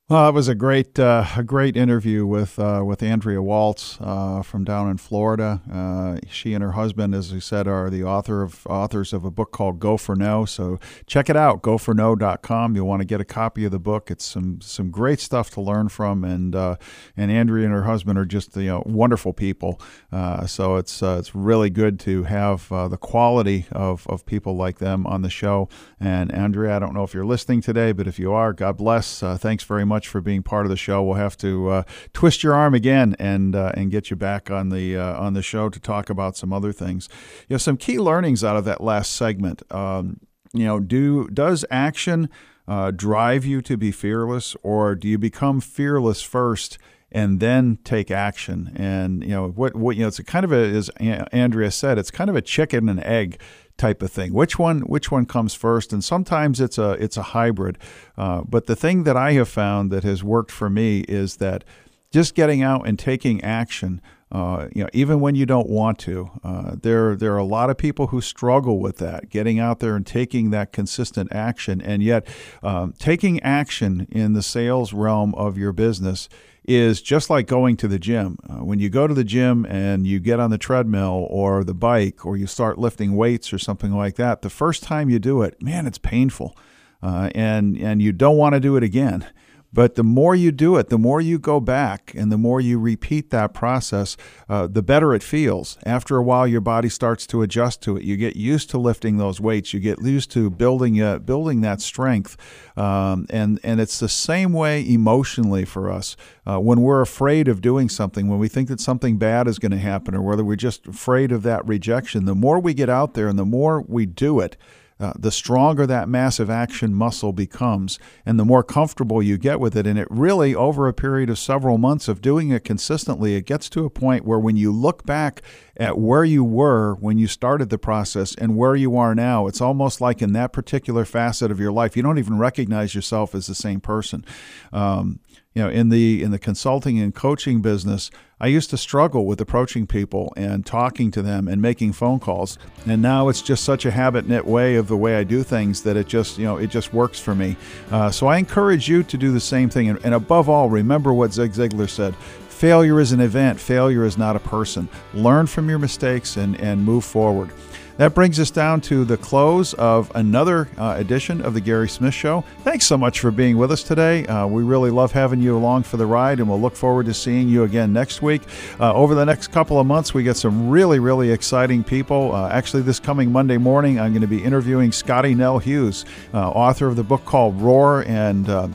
Well, it was a great, uh, a great interview with uh, with Andrea Waltz uh, from down in Florida. Uh, she and her husband, as we said, are the author of authors of a book called Go for No. So check it out, goforno.com. You'll want to get a copy of the book. It's some some great stuff to learn from, and uh, and Andrea and her husband are just you know wonderful people. Uh, so it's it's really good to have the quality of of people like them on the show. And Andrea, I don't know if you're listening today, but if you are, God bless. thanks very much much for being part of the show. We'll have to uh, twist your arm again and uh, and get you back on the uh, on the show to talk about some other things. You know, some key learnings out of that last segment. Um, you know, do does action uh, drive you to be fearless, or do you become fearless first? and then take action. And you know what? What you know, it's kind of a, as Andrea said, it's kind of a chicken and egg type of thing. Which one which one comes first? And sometimes it's a it's a hybrid. Uh, but the thing that I have found that has worked for me is that just getting out and taking action. Uh, you know, even when you don't want to, uh, there there are a lot of people who struggle with that, getting out there and taking that consistent action. And yet, um, taking action in the sales realm of your business is just like going to the gym. Uh, when you go to the gym and you get on the treadmill or the bike or you start lifting weights or something like that, the first time you do it, man, it's painful. Uh, and and you don't want to do it again. But the more you do it, the more you go back and the more you repeat that process, uh, the better it feels. After a while, your body starts to adjust to it. You get used to lifting those weights. You get used to building uh, building that strength. Um, and and it's the same way emotionally for us. Uh, when we're afraid of doing something, when we think that something bad is going to happen, or whether we're just afraid of that rejection, the more we get out there and the more we do it, uh, the stronger that massive action muscle becomes and the more comfortable you get with it. And it really, over a period of several months of doing it consistently, it gets to a point where when you look back at where you were when you started the process and where you are now, it's almost like in that particular facet of your life, you don't even recognize yourself as the same person. Um, you know, in the in the consulting and coaching business, I used to struggle with approaching people and talking to them and making phone calls. And now it's just such a habit knit way of the way I do things that it just, you know, it just works for me. Uh, so I encourage you to do the same thing. And, and above all, remember what Zig Ziglar said failure is an event, failure is not a person. Learn from your mistakes and, and move forward. That brings us down to the close of another uh, edition of the Gary Smith Show. Thanks so much for being with us today. Uh, we really love having you along for the ride, and we'll look forward to seeing you again next week. Uh, over the next couple of months, we get some really, really exciting people. Uh, actually, this coming Monday morning, I'm going to be interviewing Scottie Nell Hughes, uh, author of the book called Roar and uh,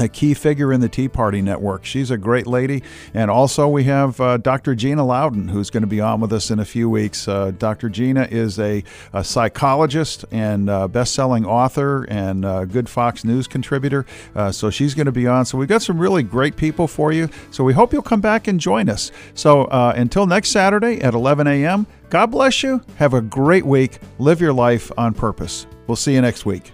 a key figure in the Tea Party Network. She's a great lady. And also, we have uh, Dr. Gina Loudon, who's going to be on with us in a few weeks. Uh, Dr. Gina is a, a psychologist and best selling author and good Fox News contributor. Uh, so, she's going to be on. So, we've got some really great people for you. So, we hope you'll come back and join us. So, uh, until next Saturday at 11 a.m., God bless you. Have a great week. Live your life on purpose. We'll see you next week.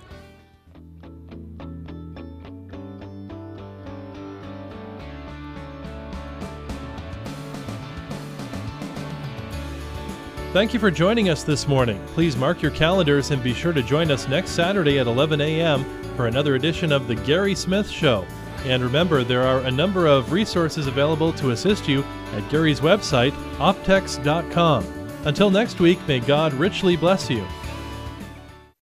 Thank you for joining us this morning. Please mark your calendars and be sure to join us next Saturday at 11 a.m. for another edition of The Gary Smith Show. And remember, there are a number of resources available to assist you at Gary's website, optex.com. Until next week, may God richly bless you.